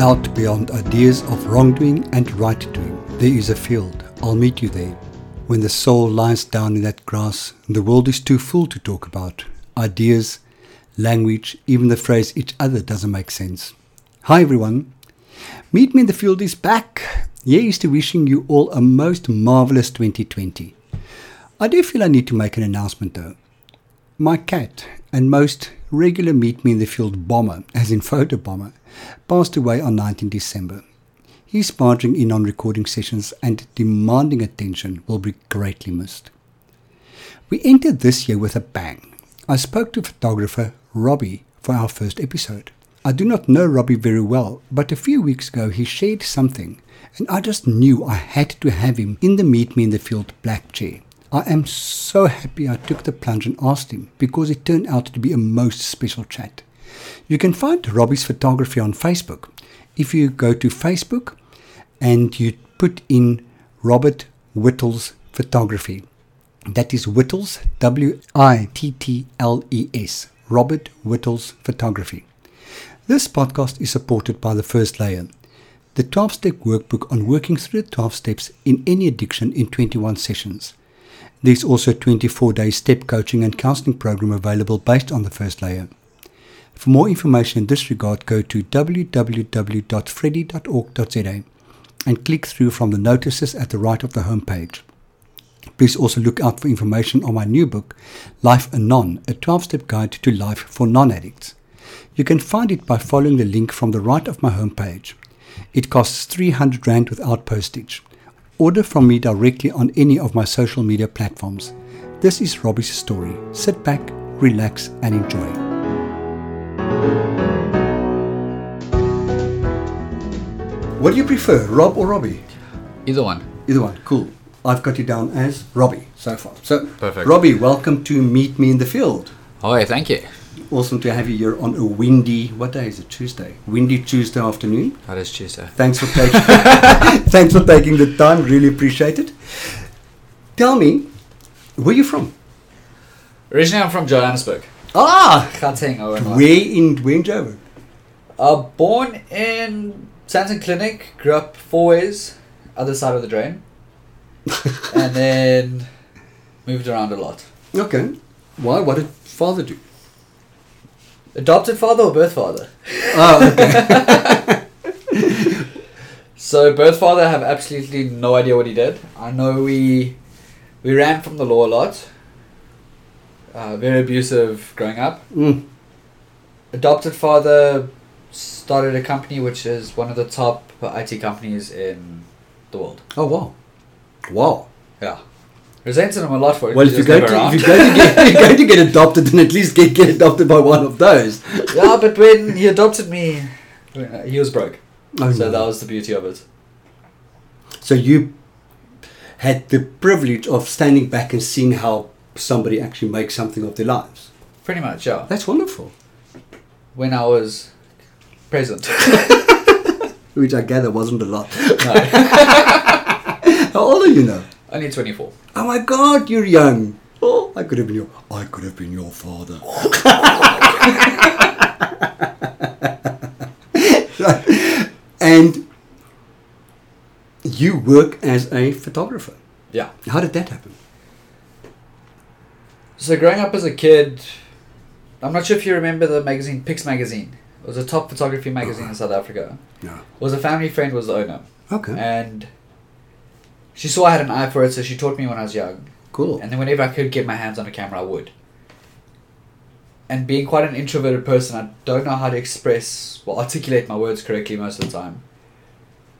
Out beyond ideas of wrongdoing and right doing, there is a field. I'll meet you there. When the soul lies down in that grass, the world is too full to talk about. Ideas, language, even the phrase each other doesn't make sense. Hi everyone. Meet Me in the Field is back. Here's to wishing you all a most marvelous 2020. I do feel I need to make an announcement though. My cat and most regular Meet Me in the Field bomber, as in photo bomber, passed away on 19 December. His barging in on recording sessions and demanding attention will be greatly missed. We entered this year with a bang. I spoke to photographer Robbie for our first episode. I do not know Robbie very well, but a few weeks ago he shared something, and I just knew I had to have him in the Meet Me in the Field black chair. I am so happy I took the plunge and asked him because it turned out to be a most special chat. You can find Robbie's photography on Facebook. If you go to Facebook and you put in Robert Whittles photography, that is Whittles, W I T T L E S, Robert Whittles photography. This podcast is supported by the First Layer, the 12 step workbook on working through the 12 steps in any addiction in 21 sessions. There's also a 24 day step coaching and counseling program available based on the First Layer. For more information in this regard, go to www.freddy.org.za and click through from the notices at the right of the homepage. Please also look out for information on my new book, Life Anon, a 12 step guide to life for non addicts. You can find it by following the link from the right of my homepage. It costs 300 Rand without postage. Order from me directly on any of my social media platforms. This is Robbie's story. Sit back, relax, and enjoy. What do you prefer, Rob or Robbie? Either one. Either one. Cool. I've got you down as Robbie so far. So, Perfect. Robbie, welcome to Meet Me in the Field. Oh, thank you. Awesome to have you here on a windy, what day is it? Tuesday. Windy Tuesday afternoon. That is Tuesday. Thanks for taking thanks for taking the time. Really appreciate it. Tell me, where you from? Originally, I'm from Johannesburg. Ah, Gauteng, oh, where in where in Uh, born in Sandton Clinic, grew up Fourways, other side of the drain, and then moved around a lot. Okay. Why? What did father do? Adopted father or birth father? Oh, okay. So birth father, I have absolutely no idea what he did. I know we we ran from the law a lot. Uh, very abusive growing up. Mm. adopted father started a company which is one of the top IT companies in the world. Oh wow, wow. Yeah. Resented him a lot for it. Well, if you, go to, around. if you go to get if you're going to get adopted, then at least get get adopted by one of those. yeah, but when he adopted me, he was broke. Oh, so no. that was the beauty of it. So you had the privilege of standing back and seeing how somebody actually makes something of their lives. Pretty much, yeah. That's wonderful. When I was present. Which I gather wasn't a lot. no, How old are you now? Only 24. Oh my God, you're young. Oh, I could have been your. I could have been your father. and you work as a photographer. Yeah. How did that happen? So growing up as a kid, I'm not sure if you remember the magazine Pix magazine. It was a top photography magazine in uh-huh. South Africa. No. It was a family friend was the owner. Okay. and she saw I had an eye for it, so she taught me when I was young. Cool. And then whenever I could get my hands on a camera, I would. And being quite an introverted person, I don't know how to express, well, articulate my words correctly most of the time.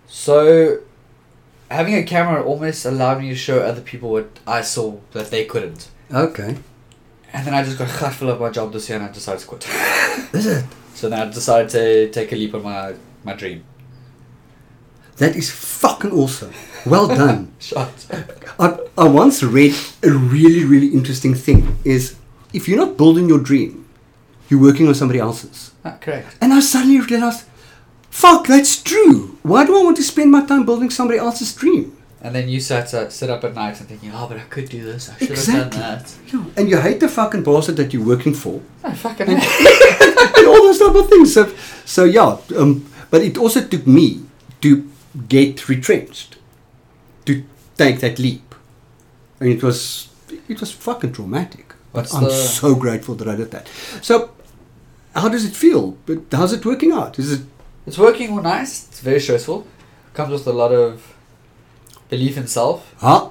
So, having a camera almost allowed me to show other people what I saw that they couldn't. Okay. And then I just got full of my job this year and I decided to quit. Is it? so then I decided to take a leap on my, my dream. That is fucking awesome. Well done. I, I once read a really, really interesting thing is if you're not building your dream, you're working on somebody else's. Ah, correct. And I suddenly realized, fuck, that's true. Why do I want to spend my time building somebody else's dream? And then you sat uh, sit up at night and thinking, oh, but I could do this. I should Exactly. have done that. Yeah. And you hate the fucking bastard that you're working for Oh, fucking and all those type of things. So, so yeah, um, But it also took me to get retrenched, to take that leap, and it was it was fucking traumatic. But What's I'm the- so grateful that I did that. So, how does it feel? But how's it working out? Is it It's working all nice. It's very stressful. Comes with a lot of belief in self, huh?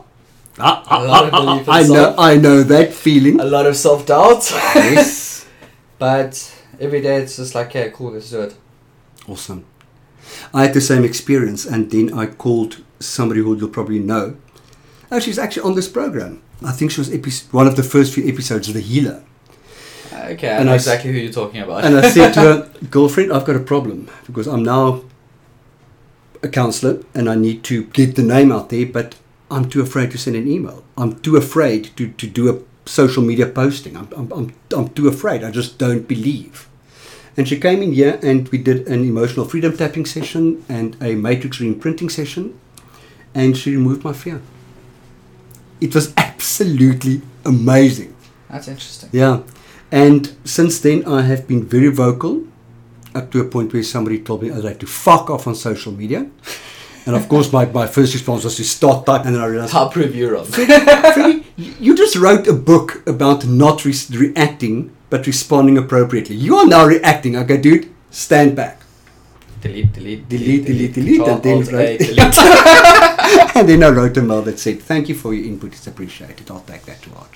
Ah, A lot of ah, belief in I know. I know that feeling. a lot of self doubt. yes. but every day it's just like, okay, cool, let's do it. Awesome. I had the same experience, and then I called somebody who you'll probably know. Oh, she's actually on this program. I think she was epi- one of the first few episodes of The Healer. Okay, I And know I exactly who you're talking about. And I said to her, girlfriend, I've got a problem because I'm now a counselor and I need to get the name out there, but I'm too afraid to send an email. I'm too afraid to, to do a social media posting. I'm, I'm, I'm, I'm too afraid. I just don't believe. And she came in here and we did an emotional freedom tapping session and a matrix reimprinting session, and she removed my fear. It was absolutely amazing. That's interesting. Yeah. And since then, I have been very vocal up to a point where somebody told me I'd like to fuck off on social media. And of course, my, my first response was to start typing, and then I realized, you wrong. Freddie, you just wrote a book about not re- reacting but responding appropriately. You are now reacting. Okay, dude, stand back. delete, delete, Delete, delete, delete, and then Alt, A, right- delete. and then I wrote a mail that said, "Thank you for your input. It's appreciated. I'll take that to heart."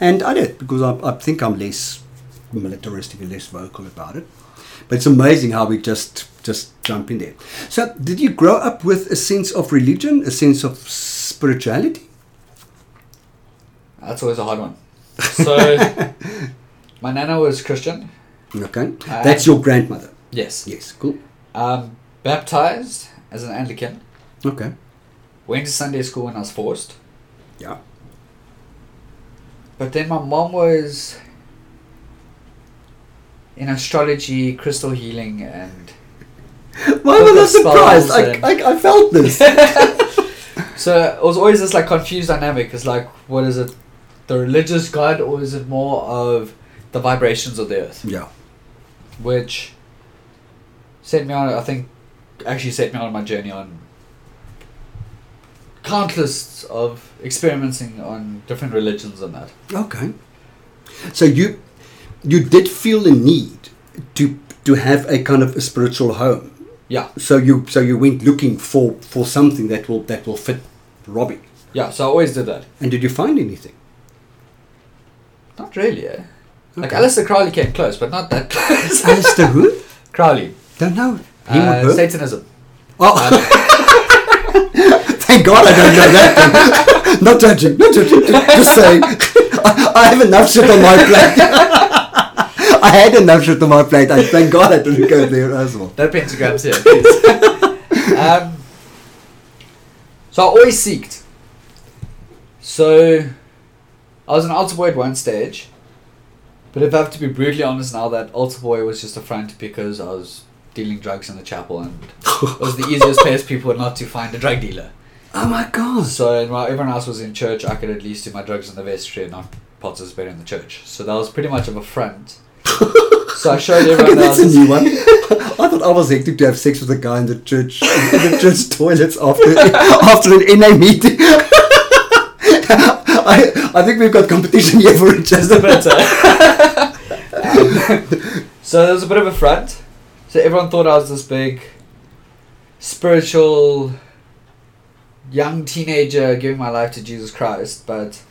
And I did because I, I think I'm less militaristic and less vocal about it. But it's amazing how we just just jump in there. So, did you grow up with a sense of religion, a sense of spirituality? That's always a hard one. So, my nana was Christian. Okay, Uh, that's your grandmother. Yes. Yes, cool. Um, baptized as an Anglican. Okay, Went to Sunday school when I was forced. yeah. But then my mom was in astrology, crystal healing, and Why was I surprised? I, I felt this. so it was always this like confused dynamic. It's like, what is it, the religious God, or is it more of the vibrations of the earth? yeah. Which set me on. I think actually set me on my journey on countless of experimenting on different religions and that. Okay. So you you did feel the need to to have a kind of a spiritual home. Yeah, So you so you went looking for for something that will that will fit Robbie. yeah. So I always did that. And did you find anything? Not really. Eh? Like Okay. Aleister Crowley came close, but not that close. Aleister who? Crowley, Don't know. Uh? Satanism. Oh. Thank God I don't know that. Not judging, not judging. Just, just saying. I, I have enough shit on my plate. I had enough shit on my plate. I thank God I didn't go there as well. No pentagrams here, please. um, so I always seeked. So I was an altar boy at one stage, but if I have to be brutally honest now, that altar boy was just a front because I was dealing drugs in the chapel and it was the easiest place people were not to find a drug dealer. Oh my God. So while everyone else was in church, I could at least do my drugs in the vestry and not participate in the church. So that was pretty much of a front. so I showed Okay, everyone that's that I a new one. I thought I was hectic to have sex with a guy in the church in the church toilets after after an NA meeting. I, I think we've got competition here for each other. so there was a bit of a front. So everyone thought I was this big spiritual young teenager giving my life to Jesus Christ, but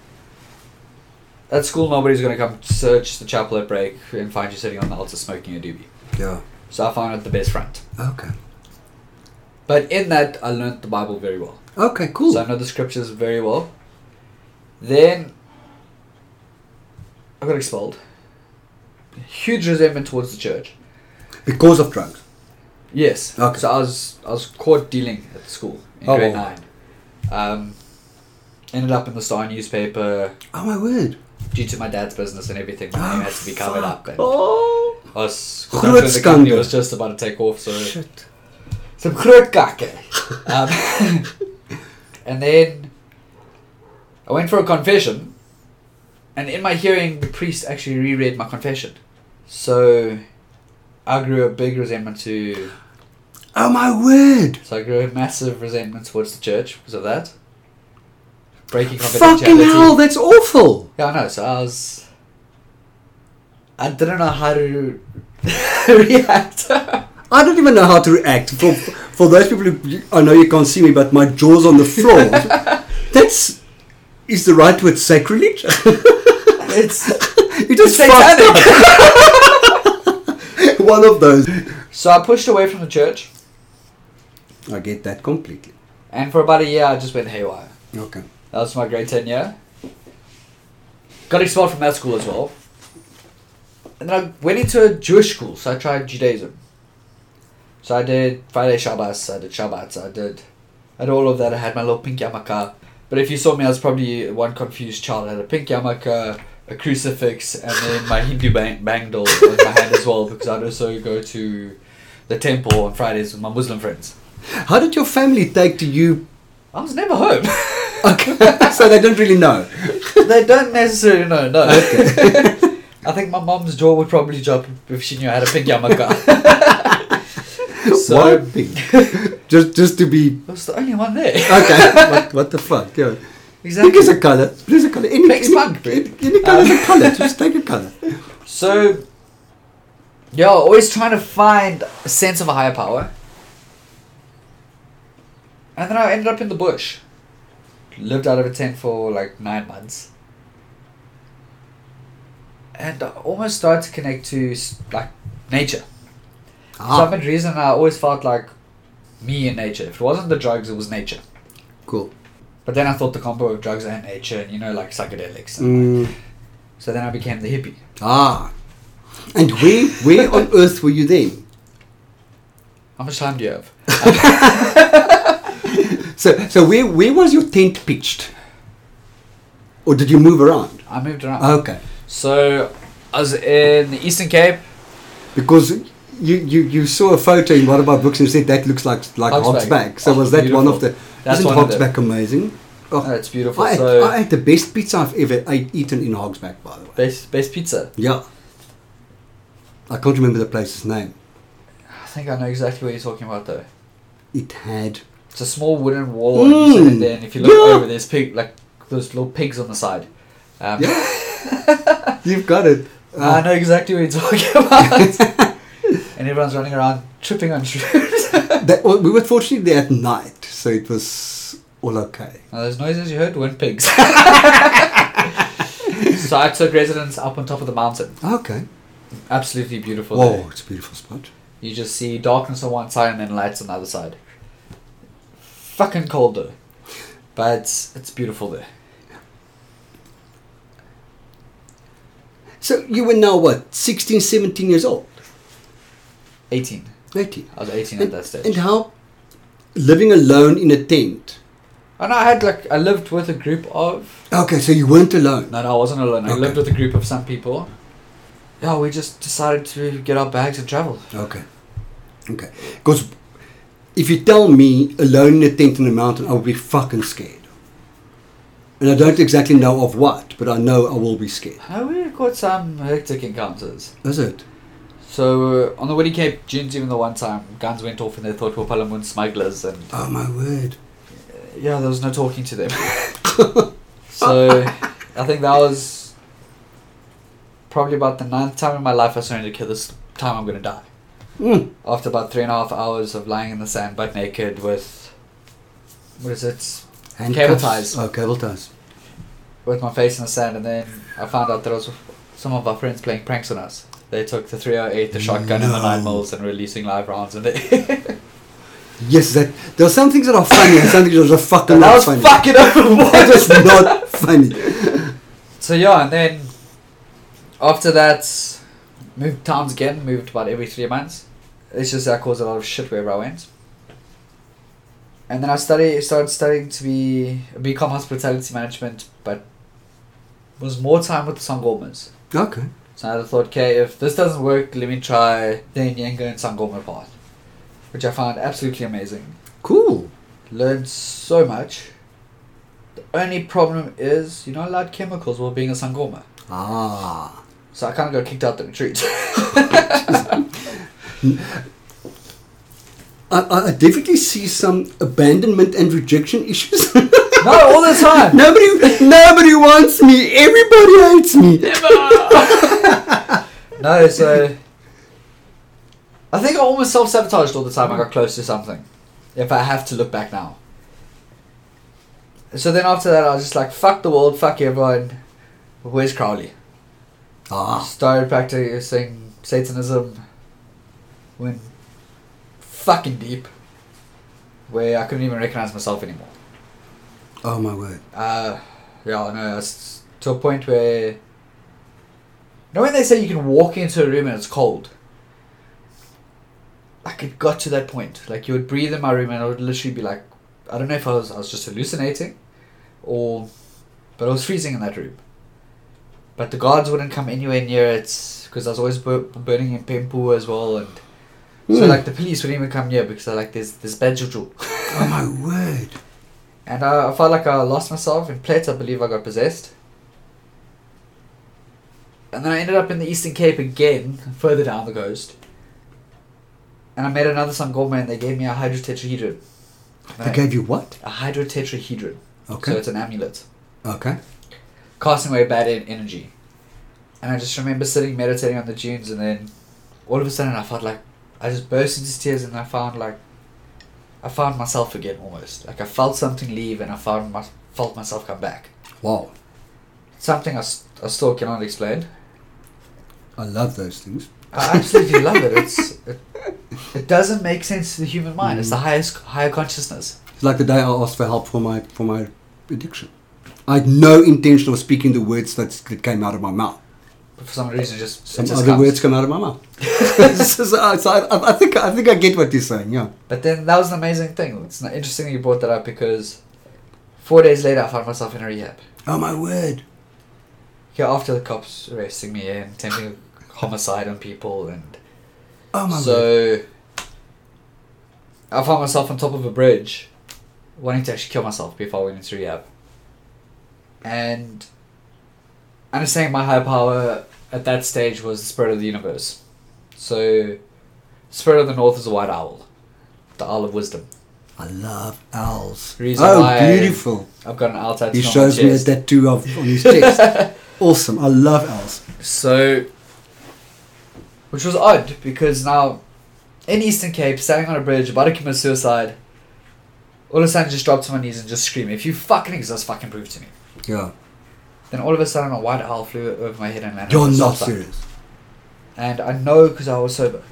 at school nobody's gonna come search the chapel at break and find you sitting on the altar smoking a doobie. Yeah. So I found it the best front. Okay. But in that I learnt the Bible very well. Okay. Cool. So I know the scriptures very well. Then I got expelled. Huge resentment towards the church. because of drugs. Yes. Okay. So I was I was caught dealing at school in Oh, grade wow. nine. Um, ended up in the Star newspaper Oh my word. due to my dad's business and everything. My name had to be covered up. And Oh. I was the company was just about to take off. So Shit. some groot um, and then I went for a confession, and in my hearing, the priest actually reread my confession. So I grew a big resentment to Oh my word! So I grew a massive resentment towards the church because of that. Breaking Fucking hell, that's awful! Yeah, I know. So I was. I didn't know how to react. I don't even know how to react. For for those people who I know you can't see me, but my jaw's on the floor. That's is the right word sacrilege? it's you just up. One of those. so I pushed away from the church, I get that completely. and for about a year I just went haywire. Okay. That was my grade ten year. Got expelled from that school as well. And then I went into a Jewish school, so I tried Judaism. So I did Friday Shabbos, I did Shabbat, I did, I did all of that. I had my little pink yarmulke. But if you saw me, I was probably one confused child. I had a pink yarmulke, a crucifix, and then my Hindu bang- bangle in my hand as well, because I'd also go to the temple on Fridays with my Muslim friends. How did your family take to you? I was never home. Okay. so they don't really know. they don't necessarily know, no. Okay. I think my mom's jaw would probably drop if she knew I had a pink yarmulke. so Why pink? just just to be I was the only one there. okay. what, what the fuck? Yeah. Exactly. Pick is a color. Blue is a color. Any, any, any, any color is Um, a color. Just take a color. So, yeah, always trying to find a sense of a higher power. And then I ended up in the bush. Lived out of a tent for like nine months. And I almost started to connect to like nature. For Ah, some reason, I always felt like me and nature. If it wasn't the drugs, it was nature. cool. But then I thought the combo of drugs and nature, and you know, like psychedelics. And Mm, So then I became the hippie. ah. And where where on earth were you then? How much time do you have? So so where where was your tent pitched? Or did you move around? I moved around. Okay. So I was in the Eastern Cape. Because you, you, you saw a photo in one of our books and said that looks like like Hogsback. Hogsback. So Oh, was that one of the? That's isn't one of them. Hogsback amazing? Oh, Oh, it's beautiful. I, ate, so I ate the best pizza I've ever ate, eaten in Hogsback, by the way. best best pizza. Yeah. I can't remember the place's name. I think I know exactly what you're talking about though. It had. It's a small wooden wall, and you sit Mm. in there, and if you look Yeah. over, there's pig like those little pigs on the side. Um, Yeah. You've got it. I Uh, know exactly what you're talking about. and everyone's running around tripping on shrooms. that, well, we were fortunately there at night, so it was all okay. Now, those noises you heard weren't pigs. so I took residence up on top of the mountain. Okay. Absolutely beautiful. Whoa, there. it's a beautiful spot. You just see darkness on one side and then lights on the other side. Fucking cold though. But it's beautiful there. So you were now what, 16, 17 years old? 18. 18. I was 18 at that stage. and how living alone in a tent? And I had like, I lived with a group of. Okay, so you weren't alone. No, no, I wasn't alone. I lived with a group of some people. Yeah, we just decided to get our bags and travel. Okay. Okay. Because if you tell me alone in a tent in the mountain, I would be fucking scared. And I don't exactly know of what, but I know I will be scared. Uh, we got some hectic encounters. Is it? So uh, on the Woody Cape, June's even the one time, guns went off and they thought we were perlemoen smugglers, and Oh my word. yeah, there was no talking to them. so I think that was probably about the ninth time in my life I started to kill this time I'm gonna die. Mm. After about three and a half hours of lying in the sand butt naked with what is it? Handcuffs. Cable ties. Oh, cable ties. With my face in the sand and then I found out there was some of our friends playing pranks on us. They took the 308, the shotgun, and the No. 9 mils and releasing live rounds in it. Yes, that there are some things that are funny and some things that are fucking that not was funny. fucking overboard. that was not funny. So yeah, and then after that, moved towns again. Moved about every three months. It's just that caused a lot of shit wherever I went. And then I study started studying to be become hospitality management, but was more time with the Sangomas. Okay. So I thought, okay, if this doesn't work, let me try the Nyenga and Sangoma path, which I found absolutely amazing. Cool. Learned so much. The only problem is you're not allowed chemicals while being a Sangoma. Ah. So I kind of got kicked out the retreat. I, I I definitely see some abandonment and rejection issues. No, all the time. nobody, nobody wants me. Everybody hates me. No, so I think I almost self sabotaged all the time I got close to something. If I have to look back now. So then after that, I was just like, fuck the world, fuck everyone. Where's Crowley? Ah, Started practicing Satanism. Went fucking deep. Where I couldn't even recognize myself anymore. oh my word. Uh, yeah, no, it's to a point where. You know when they say you can walk into a room and it's cold? Like it got to that point. Like you would breathe in my room and I would literally be like, I don't know if I was I was just hallucinating, or, but I was freezing in that room. But the guards wouldn't come anywhere near it because I was always bur- burning impepho as well, and so like the police wouldn't even come near because they're like, there's there's bad juju. Oh my word. And I, I felt like I lost myself. In Plett, I believe I got possessed. And then I ended up in the Eastern Cape again, further down the coast. And I met another Sangoma and they gave me a hydrotetrahedron. They I- gave you what? a hydrotetrahedron. Okay. So it's an amulet. Okay. Casting away bad energy. And I just remember sitting meditating on the dunes and then all of a sudden I felt like I just burst into tears and I found like I found myself again almost. Like I felt something leave and I found my, felt myself come back. Wow. Something I, I still cannot explain. I love those things. I absolutely love it. It's it, it doesn't make sense to the human mind. It's the Mm. highest higher consciousness. It's like the day I asked for help for my for my addiction. I had no intention of speaking the words that, that came out of my mouth. For some reason, just Some just other comes. words come out of my mouth. so, so- uh, so I, I think I think I get what you're saying. Yeah. But then that was an amazing thing. It's interesting that you brought that up because four days later I found myself in a rehab. Oh my word. Yeah, after the cops arresting me and attempting homicide on people and Oh my word. so I found myself on top of a bridge wanting to actually kill myself before I went into rehab. And understanding my higher power at that stage was the spirit of the universe. So Spirit of the North is a white owl. The owl of wisdom. I love owls. Reason oh, beautiful. I've got an owl tattoo He shows me a tattoo of on his chest. awesome. I love owls. So, which was odd because now in Eastern Cape, standing on a bridge, about to commit suicide, all of a sudden just drop to my knees and just scream, "If you fucking exist, fucking prove to me." Yeah. Then all of a sudden, a white owl flew over my head and landed. You're on the not serious. And I know because I was sober.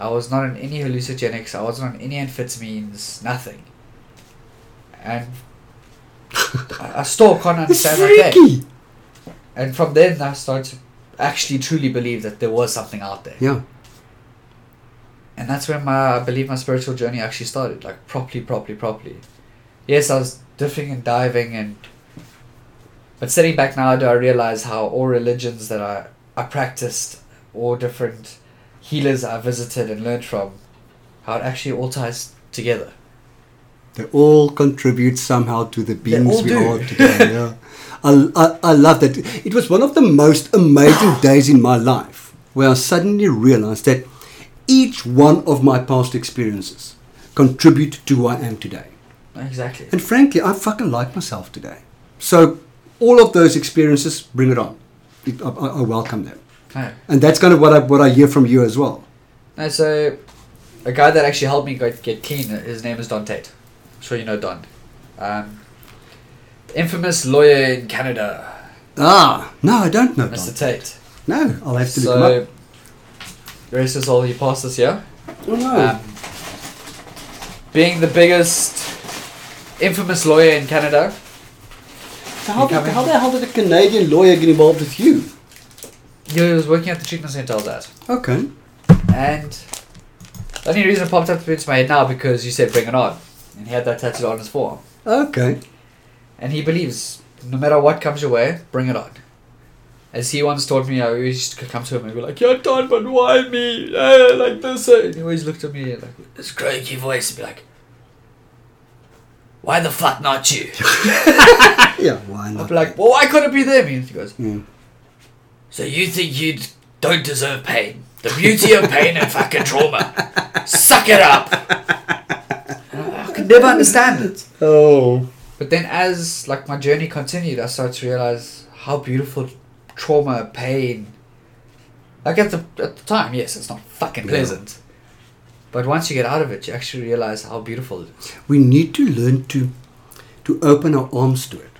I was not on any hallucinogenics. I wasn't on any amphetamines. Nothing. And I, I still can't It's understand pain. freaky. And from then, I started to actually truly believe that there was something out there. Yeah. And that's when my, I believe my spiritual journey actually started, like properly, properly, properly. Yes, I was dipping and diving, and but sitting back now, do I realize how all religions that I I practiced, all different healers I visited and learned from, how it actually all ties together. They all contribute somehow to the beings we are today. Yeah. I, I, I love that. It was one of the most amazing days in my life where I suddenly realized that each one of my past experiences contribute to who I am today. Exactly. And frankly, I fucking like myself today. So all of those experiences, bring it on. I, I welcome them. And that's kind of what I, what I hear from you as well. No, so a guy that actually helped me get, get clean, his name is Don Tate. I'm sure you know Don. Um, infamous lawyer in Canada, Ah, no, I don't know. Mr. Don. Tate. No, I'll have to look him So, the rest is all he passed this year. Oh, no. Um, being the biggest infamous lawyer in Canada, So how, did, how the hell did a Canadian lawyer get involved with you? he was working at the treatment center I was at. Okay. And the only reason it popped up into my head now because you said bring it on. And he had that tattooed on his forearm. Okay. And he believes no matter what comes your way, bring it on. As he once told me, I always used to come to him and be like, You're done, but why me? Eh, like this. eh." And he always looked at me like this croaky voice and be like, Why the fuck not you? Yeah, why not? I'd be like, Well, why couldn't it be them? And he goes, Mm. So you think you don't deserve pain? The beauty of pain and fucking trauma. Suck it up. I could never understand it. Oh. But then as like my journey continued, I started to realize how beautiful trauma, pain. Like at the at the time, yes, it's not fucking Yeah. But once you get out of it, you actually realize how beautiful it is. We need to learn to to open our arms to it.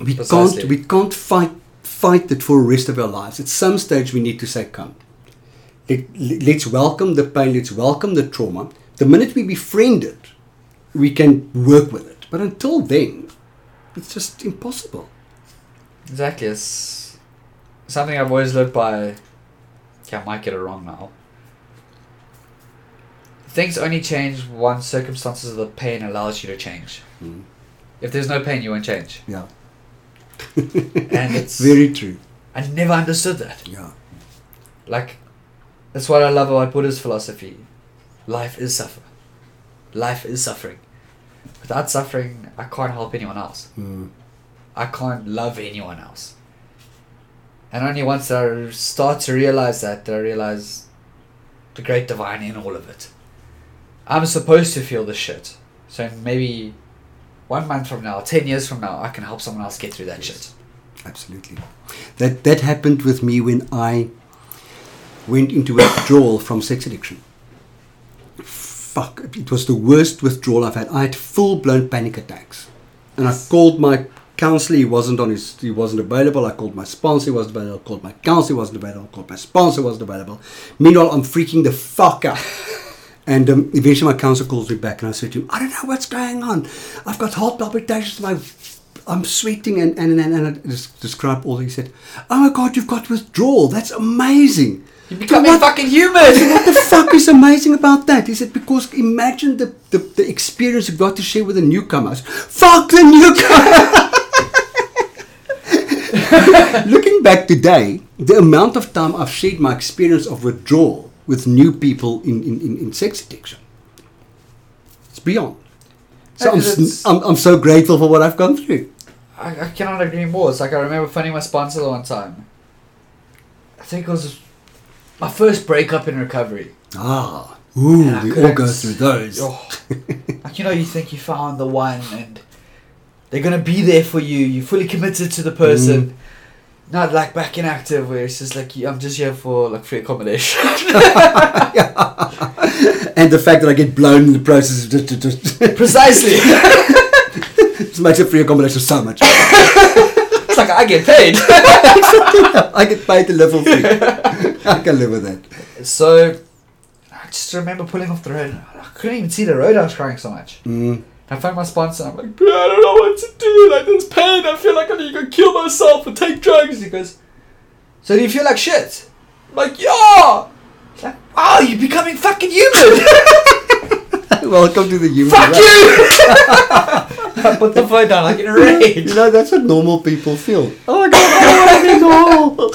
We Precisely. can't we can't fight fight it for the rest of our lives. At some stage we need to say come. Let, let's welcome the pain, let's welcome the trauma. The minute we befriend it, we can work with it. But until then, it's just impossible. Exactly, it's something I've always lived by. Okay, I might get it wrong now. Things only change once circumstances of the pain allows you to change. Mm. If there's no pain, you won't change. Yeah. And it's Very true. I never understood that. Yeah. Like, that's what I love about Buddha's philosophy. Life is suffer. Life is suffering. Without suffering, I can't help anyone else. Mm. I can't love anyone else. And only once I start to realize that, that I realize the great divine in all of it. I'm supposed to feel this shit. So maybe one month from now, ten years from now, I can help someone else get through that Yes. shit. Absolutely. That that happened with me when I went into withdrawal from sex addiction. Fuck, it was the worst withdrawal I've had. I had full blown panic attacks, and I called my counselor. He wasn't on his. He wasn't available. I called my sponsor. He wasn't available. I called my counselor. He wasn't available. I called my sponsor. He wasn't available. Meanwhile, I'm freaking the fuck out. And um, eventually, my counselor calls me back, and I said to him, "I don't know what's going on. I've got heart palpitations. My, I'm sweating, and and and, and I just described all. He said, "Oh my God, you've got withdrawal. That's amazing." You're becoming What- fucking human! what the fuck is amazing about that? He said, because imagine the, the, the experience you've got to share with the newcomers. Fuck the newcomers! Looking back today, the amount of time I've shared my experience of withdrawal with new people in, in, in, in sex addiction, it's beyond. So I'm, It's- I'm, I'm so grateful for what I've gone through. I, I cannot agree more. It's like I remember finding my sponsor the one time. I think it was my first breakup in recovery. Ah, ooh, we all go through those. Oh, like you know, you think you found the one, and they're gonna be there for you. You're fully committed to the person. Not like back in active, where it's just like I'm just here for like free accommodation. And the fact that I get blown in the process of just, just, just Precisely. Just makes it free accommodation so much. it's like I get paid. I get paid to live for free. I can live with that. so I just remember pulling off the road. I couldn't even see the road. I was crying so much. Mm. I find my sponsor. I'm like, "Bro, I don't know what to do. Like, there's pain. I feel like I'm gonna kill myself or take drugs. He goes, So do you feel like shit? I'm like, Yeah. He's like, Wow, you're becoming fucking human. Welcome to the human Fuck race. you. I put the phone down like in a rage. You know, that's what normal people feel. Oh my god, I want to be normal.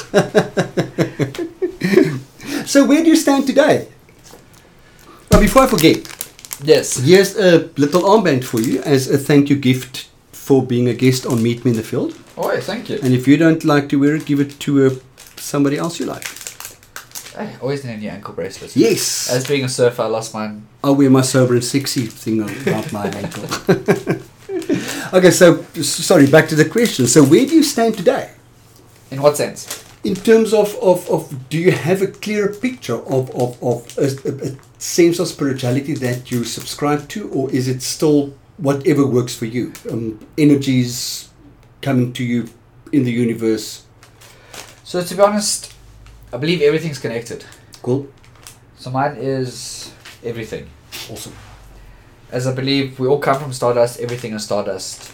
so where do you stand today? Well, before I forget, Yes. here's a little armband for you as a thank you gift for being a guest on Meet Me in the Field. Oh, yeah, thank you. And if you don't like to wear it, give it to uh, somebody else you like. I always need a new ankle bracelet. Yes. As being a surfer, I lost mine. I'll wear my sober and sexy thing about my ankle. okay, so sorry, back to the question. So where do you stand today? In what sense? In terms of, of, of do you have a clearer picture of, of, of a, a, a sense of spirituality that you subscribe to, or is it still whatever works for you? Um, energies coming to you in the universe. So, to be honest, I believe everything's connected. Cool. So, mine is everything. Awesome. As I believe we all come from stardust, everything is stardust.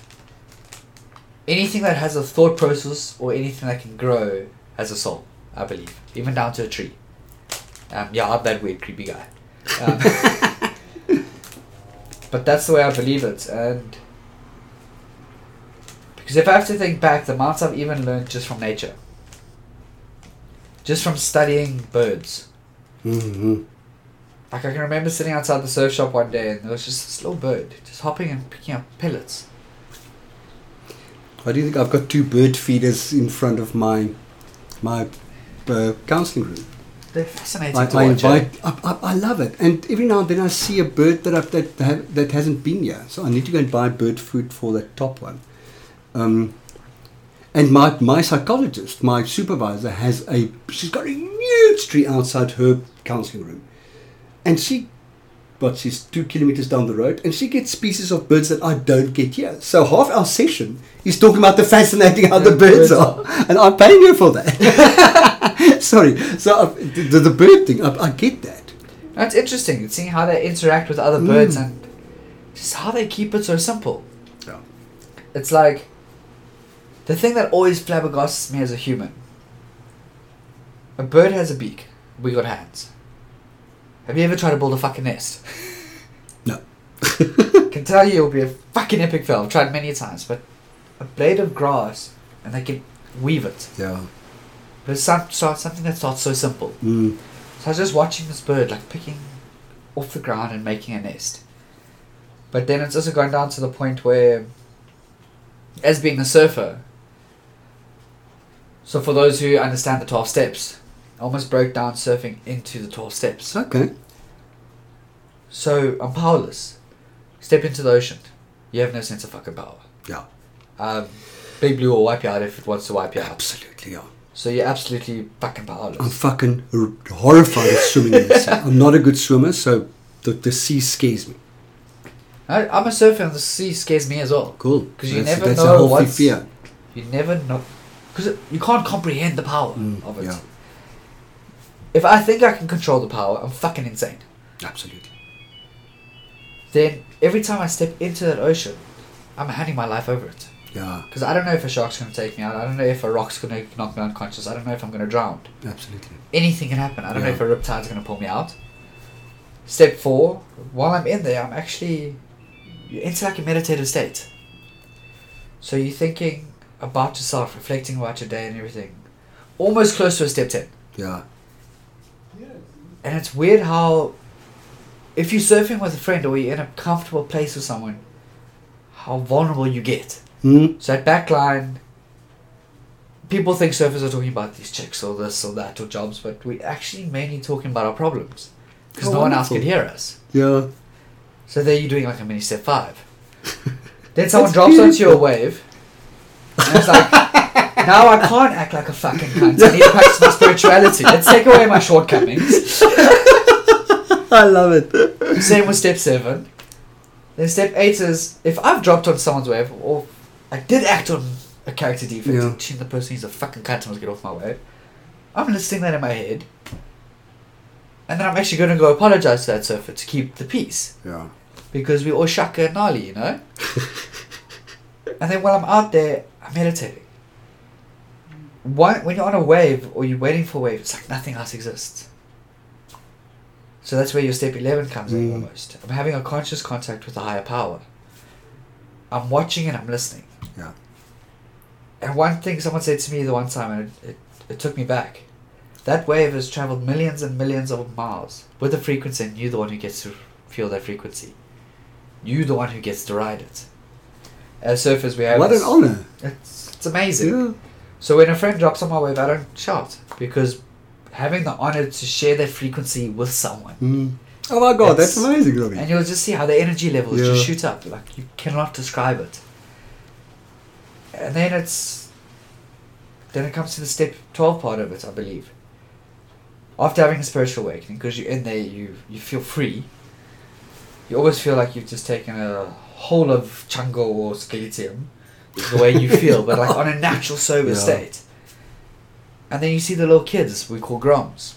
Anything that has a thought process or anything that can grow has a soul, I believe. Even down to a tree. Um, yeah, I'm that weird, creepy guy. Um, but that's the way I believe it. And because if I have to think back, the amounts I've even learned just from nature, just from studying birds. hmm Like I can remember sitting outside the surf shop one day and there was just this little bird just hopping and picking up pellets. Why do you think I've got two bird feeders in front of my my uh, counseling room? They're fascinating I, to I watch. eh? invite. I, I, I love it, and every now and then I see a bird that I've, that have, that hasn't been here, so I need to go and buy bird food for that top one. Um, and my my psychologist, my supervisor, has a she's got a huge tree outside her counselling room, and she, but she's two kilometers down the road, and she gets species of birds that I don't get here. So half our session is talking about the fascinating how the The birds birds are, and I'm paying her for that. Sorry, so uh, the, the bird thing, I, I get that. It's interesting seeing how they interact with other birds Mm. and just how they keep it so simple. Yeah. It's like the thing that always flabbergasts me as a human. A bird has a beak. We got hands. Have you ever tried to build a fucking nest? No. can tell you it'll be a fucking epic fail. I've tried many times, but a blade of grass and they can weave it. Yeah. But it's some, so- something that's not so simple. Mm. So I was just watching this bird like picking off the ground and making a nest. But then it's also gone down to the point where, as being a surfer, so for those who understand the 12 steps, I almost broke down surfing into the 12 steps. Okay. So I'm powerless. Step into the ocean. You have no sense of fucking power. Yeah. Um, Big Blue will wipe you out if it wants to wipe you out. Absolutely. Yeah. So you're absolutely fucking powerless. I'm fucking horrified of swimming in the sea. I'm not a good swimmer, so the, the sea scares me. I, I'm a surfer and the sea scares me as well. Cool. Because you that's, never that's know a healthy what's- fear. You never know. Because you can't comprehend the power Mm, of it. yeah. If I think I can control the power, I'm fucking insane. Absolutely. Then every time I step into that ocean, I'm handing my life over it. Yeah. Because I don't know if a shark's going to take me out. I don't know if a rock's going to knock me unconscious. I don't know if I'm going to drown. Absolutely. Anything can happen. I don't know if a riptide's going to pull me out. Step four, while I'm in there, I'm actually you're into like a meditative state. So you're thinking about yourself, reflecting about your day and everything. Almost close to a step 10. Yeah. And it's weird how, if you're surfing with a friend or you're in a comfortable place with someone, how vulnerable you get. Mm. So at backline, people think surfers are talking about these chicks or this or that or jobs, but we're actually mainly talking about our problems. Because Oh, no one else wonderful. can hear us. Yeah. So there you're doing like a mini step five. then someone That's drops onto your wave, and it's like, now I can't act like a fucking cunt. I need to practice my spirituality. Let's take away my shortcomings. I love it. Same with step seven. Then step eight is if I've dropped on someone's wave or I did act on a character defect, Yeah. teaching the person he's a fucking cunt and must get off my way. I'm listing that in my head. And then I'm actually going to go apologize to that surfer to keep the peace. Yeah. Because we all shaka and gnarly, you know? and then while I'm out there, I'm meditating. One, when you're on a wave or you're waiting for a wave, it's like nothing else exists. So that's where your step 11 comes in Mm. almost. I'm having a conscious contact with a higher power. I'm watching and I'm listening. Yeah. And one thing someone said to me the one time, and it, it, it took me back. That wave has traveled millions and millions of miles with the frequency, and you're the one who gets to feel that frequency. You're the one who gets to ride it. As surfers, we have. What an honor. It's, it's amazing. Yeah. So when a friend drops on my wave, I don't shout because having the honor to share that frequency with someone, Mm. Oh my god, that's amazing, Robbie. and you'll just see how the energy levels Yeah. just shoot up. Like you cannot describe it. And then it's then it comes to the step twelve part of it, I believe. After having a spiritual awakening, because you're in there, you you feel free. You always feel like you've just taken a whole of changa or sceletium, the way you feel, but like on a natural sober Yeah. state. And then you see the little kids we call groms,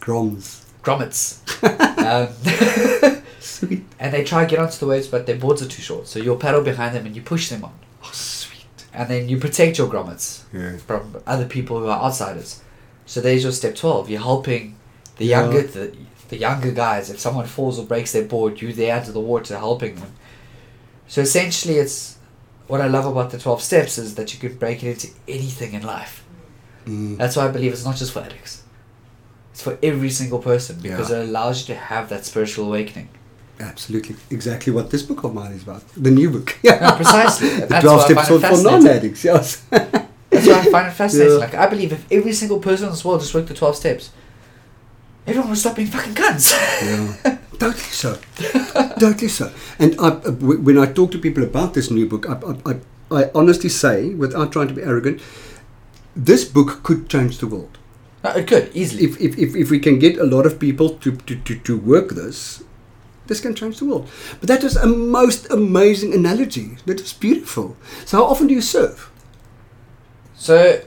Groms. grommets. um, Sweet. and they try to get onto the waves, but their boards are too short. So you'll paddle behind them and you push them on. And then you protect your grommets Yeah. from other people who are outsiders. So there's your step 12. You're helping the Yeah. younger the, the younger guys. If someone falls or breaks their board, you're there under the water helping them. So essentially, it's what I love about the 12 steps is that you can break it into anything in life. Mm. That's why I believe it's not just for addicts. It's for every single person because Yeah. it allows you to have that spiritual awakening. Absolutely. Exactly what this book of mine is about. The new book. No, precisely. The that's 12 I steps for, non addicts, yes. That's why I find it fascinating. Yeah. Like I believe if every single person in this world just worked the twelve steps, everyone would stop being fucking cunts. Yeah, totally so. totally so. And I, uh, when I talk to people about this new book, I, I, I, honestly say, without trying to be arrogant, this book could change the world. No, it could easily. If, if, if, if we can get a lot of people to, to, to, to work this, this can change the world. But that is a most amazing analogy. That is beautiful. So, how often do you serve? So,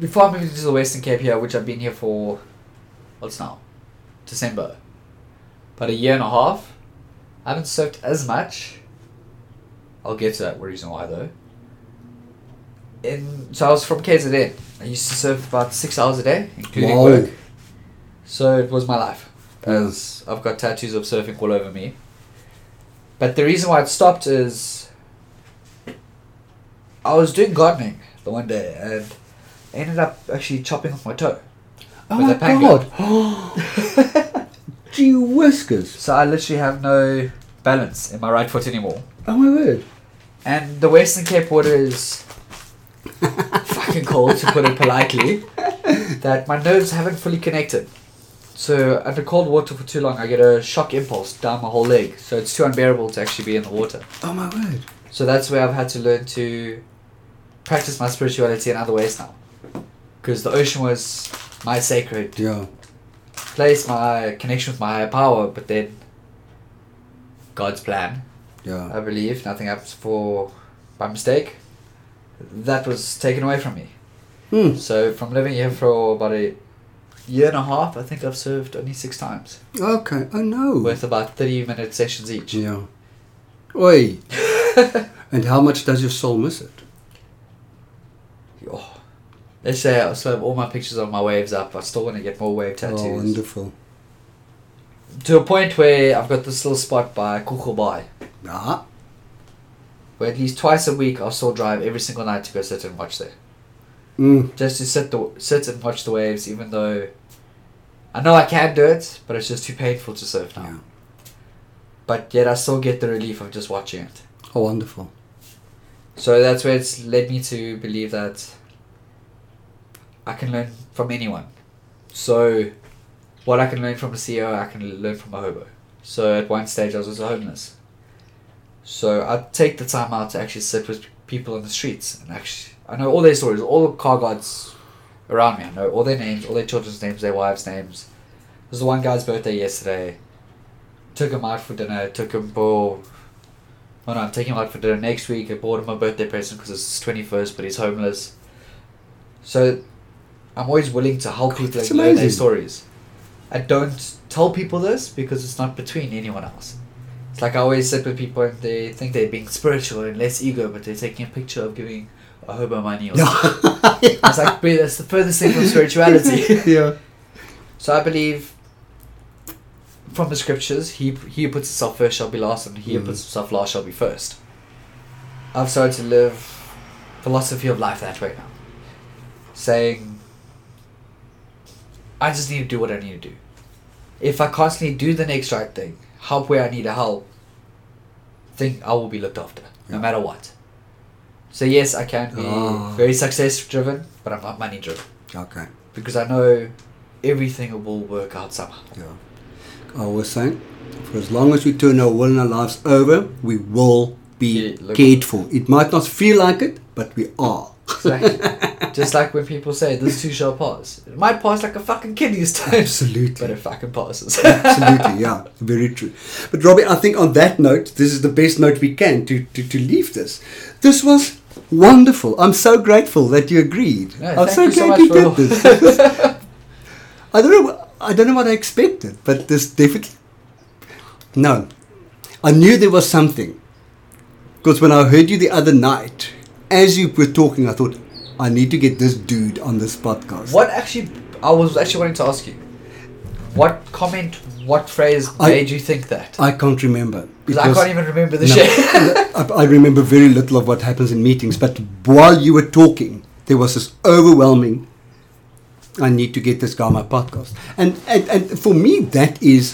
before I moved to the Western Cape here, which I've been here for, what's now? December. About a year and a half. I haven't served as much. I'll get to that reason why though. In so I was from KZN. I used to serve about six hours a day, including Wow. work. So it was my life. As I've got tattoos of surfing all over me. But the reason why it stopped is I was doing gardening the one day and ended up actually chopping off my toe. Oh my god! Gee whiskers! So I literally have no balance in my right foot anymore. Oh my word! And the Western Cape water is fucking cold, to put it politely. That my nerves haven't fully connected. So under cold water for too long, I get a shock impulse down my whole leg. So it's too unbearable to actually be in the water. Oh my word! So that's where I've had to learn to practice my spirituality in other ways now. Because the ocean was my sacred Yeah. place, my connection with my higher power, but then God's plan. Yeah. I believe nothing happens for by mistake. That was taken away from me. Hmm. So from living here for about a year and a half, I think I've served only six times, Okay. Oh no. with about thirty minute sessions each. Yeah. Oi. and how much does your soul miss it? Oh. Let's say I still have all my pictures of my waves up. I still want to get more wave tattoos. Oh, wonderful. to a point where I've got this little spot by Kogel Bay, Ah. where at least twice a week I'll still drive every single night to go sit and watch there. Mm. just to sit the sit and watch the waves, even though I know I can do it, but it's just too painful to surf now. Yeah. But yet I still get the relief of just watching it. Oh, wonderful. So that's where it's led me to believe that I can learn from anyone. So what I can learn from a CEO, I can learn from a hobo. So at one stage I was homeless. So I take the time out to actually sit with people on the streets and actually I know all their stories, all the car guards around me. I know all their names, all their children's names, their wives' names. It was the one guy's birthday yesterday. Took him out for dinner. Took him for. Oh no, I'm taking him out for dinner next week. I bought him a birthday present because it's his twenty first, but he's homeless. So, I'm always willing to help God, people and learn their stories. I don't tell people this because it's not between anyone else. It's like I always sit with people and they think they're being spiritual and less ego, but they're taking a picture of giving a hobo money or something. It's like, "Bro, that's the furthest thing from spirituality. yeah. So I believe from the scriptures, he he who puts himself first shall be last, and he who Mhm. puts himself last shall be first. I've started to live philosophy of life that way now, saying I just need to do what I need to do. If I constantly do the next right thing, help where I need to help, think I will be looked after, no matter what. So yes, I can be Ah. very success driven, but I'm not money driven Okay. because I know everything will work out somehow. Yeah. I was saying, for as long as we turn our will and our lives over, we will be Yeah, cared for. It might not feel like it, but we are. Exactly. Just like when people say this too shall pass. It might pass like a fucking kidney stone. Absolutely. But it fucking passes. Absolutely, yeah, very true. But Robbie, I think on that note, this is the best note we can to, to, to leave this. This was wonderful. I'm so grateful that you agreed. No, I'm so you glad much you did this. I don't know. I don't know what I expected, but this definitely. No, I knew there was something. Because when I heard you the other night, as you were talking, I thought, I need to get this dude on this podcast. what actually, I was actually wanting to ask you. What comment, what phrase I- made you think that? I can't remember. Because I can't even remember the No, shit. I, I remember very little of what happens in meetings, but while you were talking, there was this overwhelming. I need to get this guy on my podcast, and and, and for me that is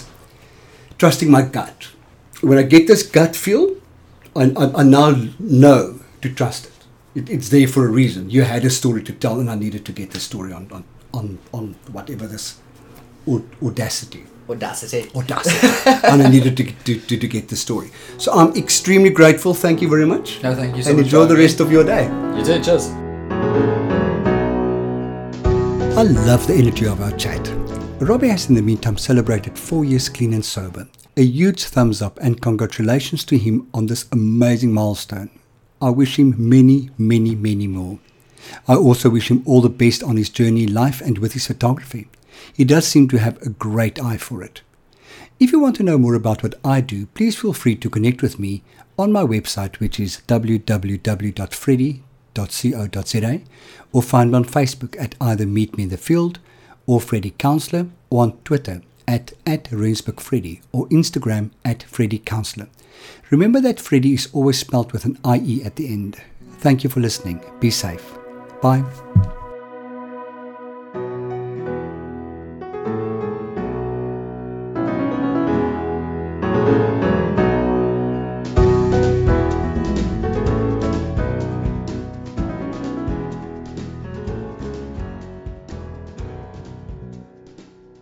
trusting my gut. When I get this gut feel, I, I, I now know to trust it. it. It's there for a reason. You had a story to tell, and I needed to get the story on on on, on whatever this audacity. Audacity. Audacity. and I needed to, to, to, to get the story. So I'm extremely grateful. Thank you very much. No, thank you so and much. enjoy the having rest of your day. You did, cheers. I love the energy of our chat. Robbie has in the meantime celebrated four years clean and sober. A huge thumbs up and congratulations to him on this amazing milestone. I wish him many, many, many more. I also wish him all the best on his journey in life and with his photography. He does seem to have a great eye for it. If you want to know more about what I do, please feel free to connect with me on my website, which is www.freddie.co.za, or find me on Facebook at either Meet Me in the Field or Freddie Counselor, or on Twitter at, at Rensburg Freddie, or Instagram at Freddie Counselor. Remember that Freddie is always spelt with an IE at the end. Thank you for listening. Be safe. Bye.